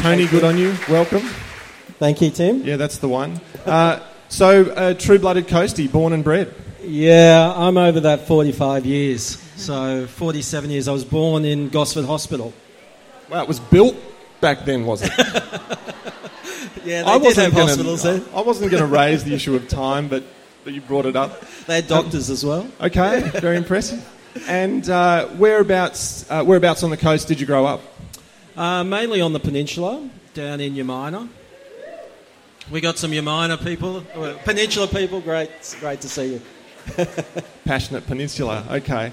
Tony, good on you. Welcome. Thank you, Tim. Yeah, that's the one. Uh, so, uh, true-blooded coastie, born and bred. Yeah, I'm over that 45 years. So, 47 years. I was born in Gosford Hospital. Well, it was built back then, was it? Yeah, they did have hospitals gonna, then. I wasn't going to raise the issue of time, but, but you brought it up. They had doctors as well. Okay, very impressive. And uh, whereabouts, uh, whereabouts on the coast did you grow up? Uh, mainly on the peninsula, down in Umina. We got some Umina people, peninsula people. Great, great to see you. Passionate Peninsula. Okay.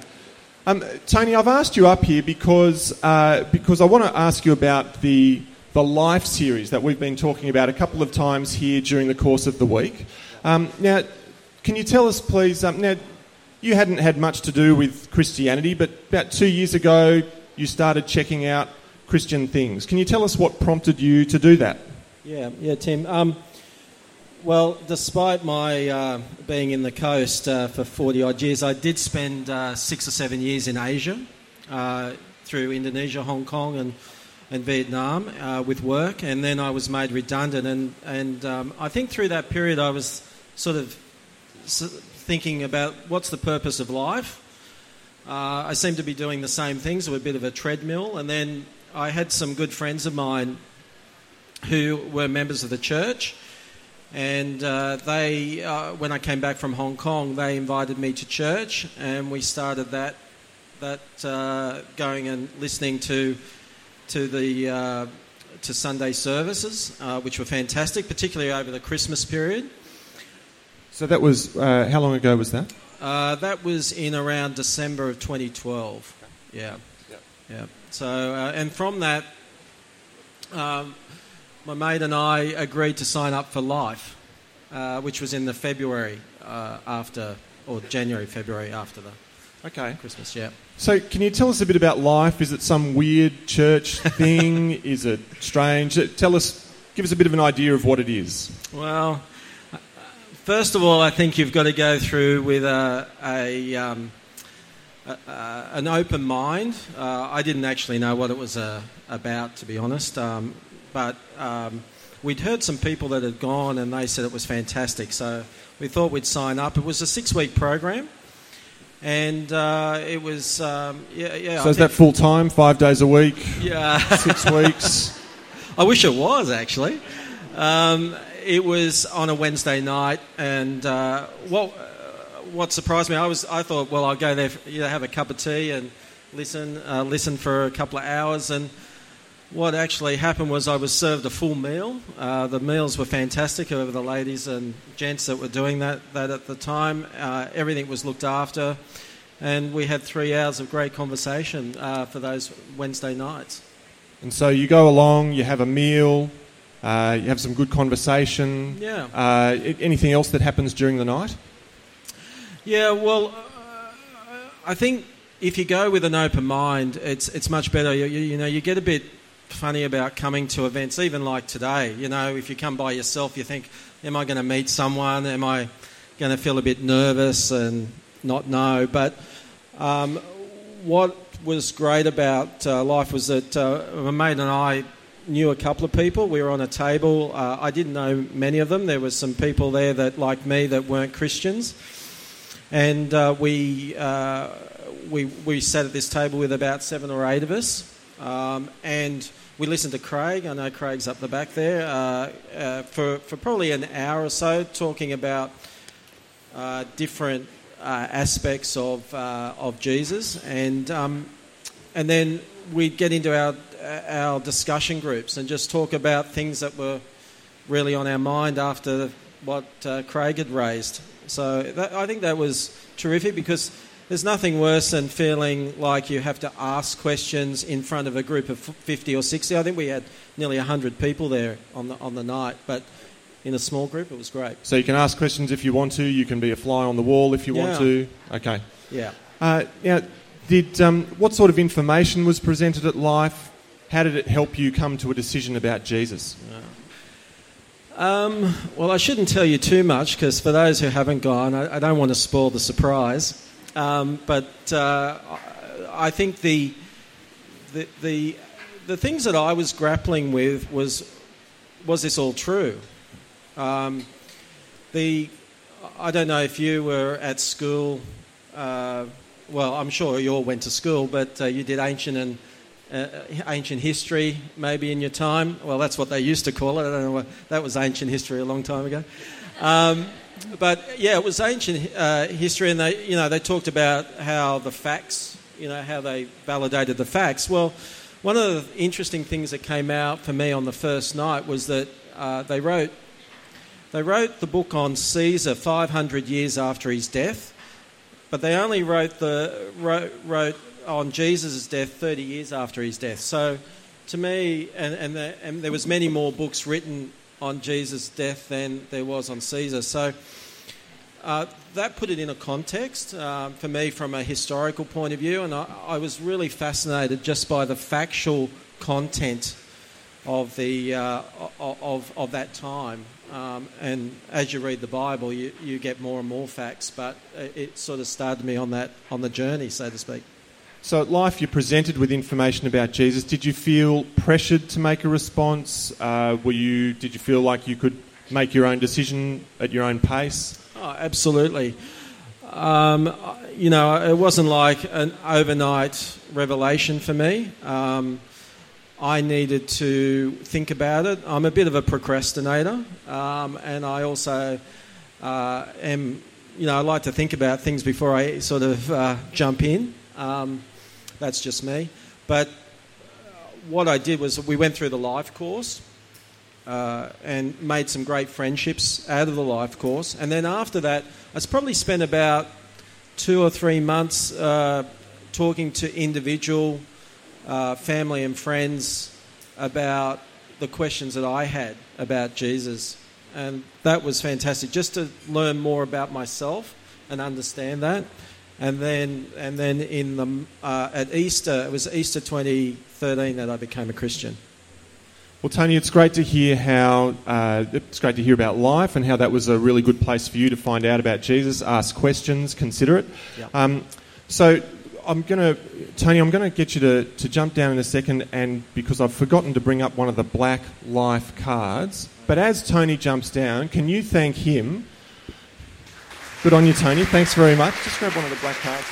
Um, Tony, I've asked you up here because uh, because I want to ask you about the the life series that we've been talking about a couple of times here during the course of the week. Um, now, can you tell us, please? Um, now, you hadn't had much to do with Christianity, but about two years ago, you started checking out Christian things. Can you tell us what prompted you to do that? Yeah, yeah, Tim. Um, well, despite my uh, being in the coast uh, for 40 odd years, I did spend uh, six or seven years in Asia uh, through Indonesia, Hong Kong, and, and Vietnam uh, with work. And then I was made redundant. And, and um, I think through that period, I was sort of thinking about what's the purpose of life. Uh, I seemed to be doing the same things, with a bit of a treadmill. And then I had some good friends of mine who were members of the church. And uh, they, uh, when I came back from Hong Kong, they invited me to church, and we started that, that uh, going and listening to, to the uh, to Sunday services, uh, which were fantastic, particularly over the Christmas period. So that was uh, how long ago was that? Uh, that was in around December of 2012. Yeah. Yeah, yeah. So, uh, and from that, um, my mate and I agreed to sign up for Life, uh, which was in the February uh, after, or January, February after the Okay. Christmas. Yeah. So, can you tell us a bit about life? Is it some weird church thing? is it strange? Tell us, give us a bit of an idea of what it is. Well, uh, first of all, I think you've got to go through with a, a, um, a an open mind. Uh, I didn't actually know what it was uh, about, to be honest, um, but um, we'd heard some people that had gone and they said it was fantastic. So we thought we'd sign up. It was a six-week program. And uh, it was, um, yeah, yeah. So I is that full time, five days a week, Yeah. six weeks? I wish it was actually. Um, it was on a Wednesday night, and uh, what uh, what surprised me, I was I thought, well, I'll go there, for, you know, have a cup of tea and listen uh, listen for a couple of hours, and what actually happened was I was served a full meal. Uh, the meals were fantastic over the ladies and gents that were doing that that at the time. Uh, everything was looked after, and we had three hours of great conversation uh, for those Wednesday nights. And so you go along, you have a meal, uh, you have some good conversation. Yeah. Uh, anything else that happens during the night? Yeah, well, uh, I think if you go with an open mind, it's it's much better. You, you, you know, you get a bit funny about coming to events, even like today. You know, if you come by yourself, you think, "Am I going to meet someone? Am I going to feel a bit nervous and not know?" But um, what was great about uh, life was that uh, my mate and I knew a couple of people. We were on a table. Uh, I didn't know many of them. There were some people there that, like me, that weren't Christians and uh, we, uh, we, we sat at this table with about seven or eight of us, um, and we listened to Craig. I know Craig's up the back there uh, uh, for, for probably an hour or so, talking about uh, different uh, aspects of, of Jesus, and, um, and then we'd get into our, our discussion groups and just talk about things that were really on our mind after what uh, Craig had raised. So that, I think that was terrific because there's nothing worse than feeling like you have to ask questions in front of a group of 50 or 60. I think we had nearly 100 people there on the, on the night, but in a small group it was great. So you can ask questions if you want to. You can be a fly on the wall if you want to. Okay. Yeah. Uh, now, did um, what sort of information was presented at Life? How did it help you come to a decision about Jesus? Um, well, I shouldn't tell you too much because for those who haven't gone, I, I don't want to spoil the surprise. Um, but uh, I think the, the the the things that I was grappling with was was this all true? Um, the I don't know if you were at school. Uh, well, I'm sure you all went to school, but uh, you did ancient and uh, ancient history maybe in your time. Well, that's what they used to call it. I don't know what, that was ancient history a long time ago. Um, but yeah, it was ancient uh, history, and they, you know, they talked about how the facts, you know, how they validated the facts. Well, one of the interesting things that came out for me on the first night was that uh, they wrote they wrote the book on Caesar 500 years after his death, but they only wrote the wrote, wrote on Jesus' death 30 years after his death. So, to me, and, and, the, and there was many more books written on Jesus' death than there was on Caesar. So uh, that put it in a context uh, for me from a historical point of view, and I, I, was really fascinated just by the factual content of the uh, of, of that time. Um, and as you read the Bible, you, you get more and more facts, but it, it sort of started me on that on the journey, so to speak. So at life, you're presented with information about Jesus. Did you feel pressured to make a response? Uh, were you? Did you feel like you could make your own decision at your own pace? Oh, absolutely. Um, you know, it wasn't like an overnight revelation for me. Um, I needed to think about it. I'm a bit of a procrastinator, um, and I also uh, am, you know, I like to think about things before I sort of uh, jump in. Um, that's just me. But what I did was we went through the life course uh, and made some great friendships out of the life course. And then after that, I probably spent about two or three months uh, talking to individual uh, family and friends about the questions that I had about Jesus. And that was fantastic, just to learn more about myself and understand that and then and then in the uh, at Easter it was Easter 2013 that I became a Christian. Well, Tony, it's great to hear how uh, it's great to hear about life and how that was a really good place for you to find out about Jesus, ask questions, consider it. Yep. Um, so, I'm going to, Tony, I'm going to get you to, to jump down in a second, and because I've forgotten to bring up one of the black life cards. But as Tony jumps down, can you thank him Good on you, Tony. Thanks very much. Just grab one of the black cards.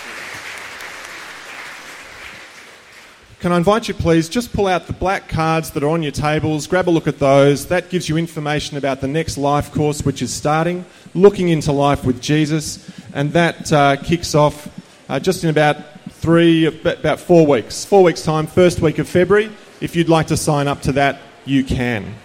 Can I invite you, please, just pull out the black cards that are on your tables, grab a look at those. That gives you information about the next life course, which is starting, looking into life with Jesus, and that uh, kicks off uh, just in about three, about four weeks. Four weeks' time, first week of February. If you'd like to sign up to that, you can.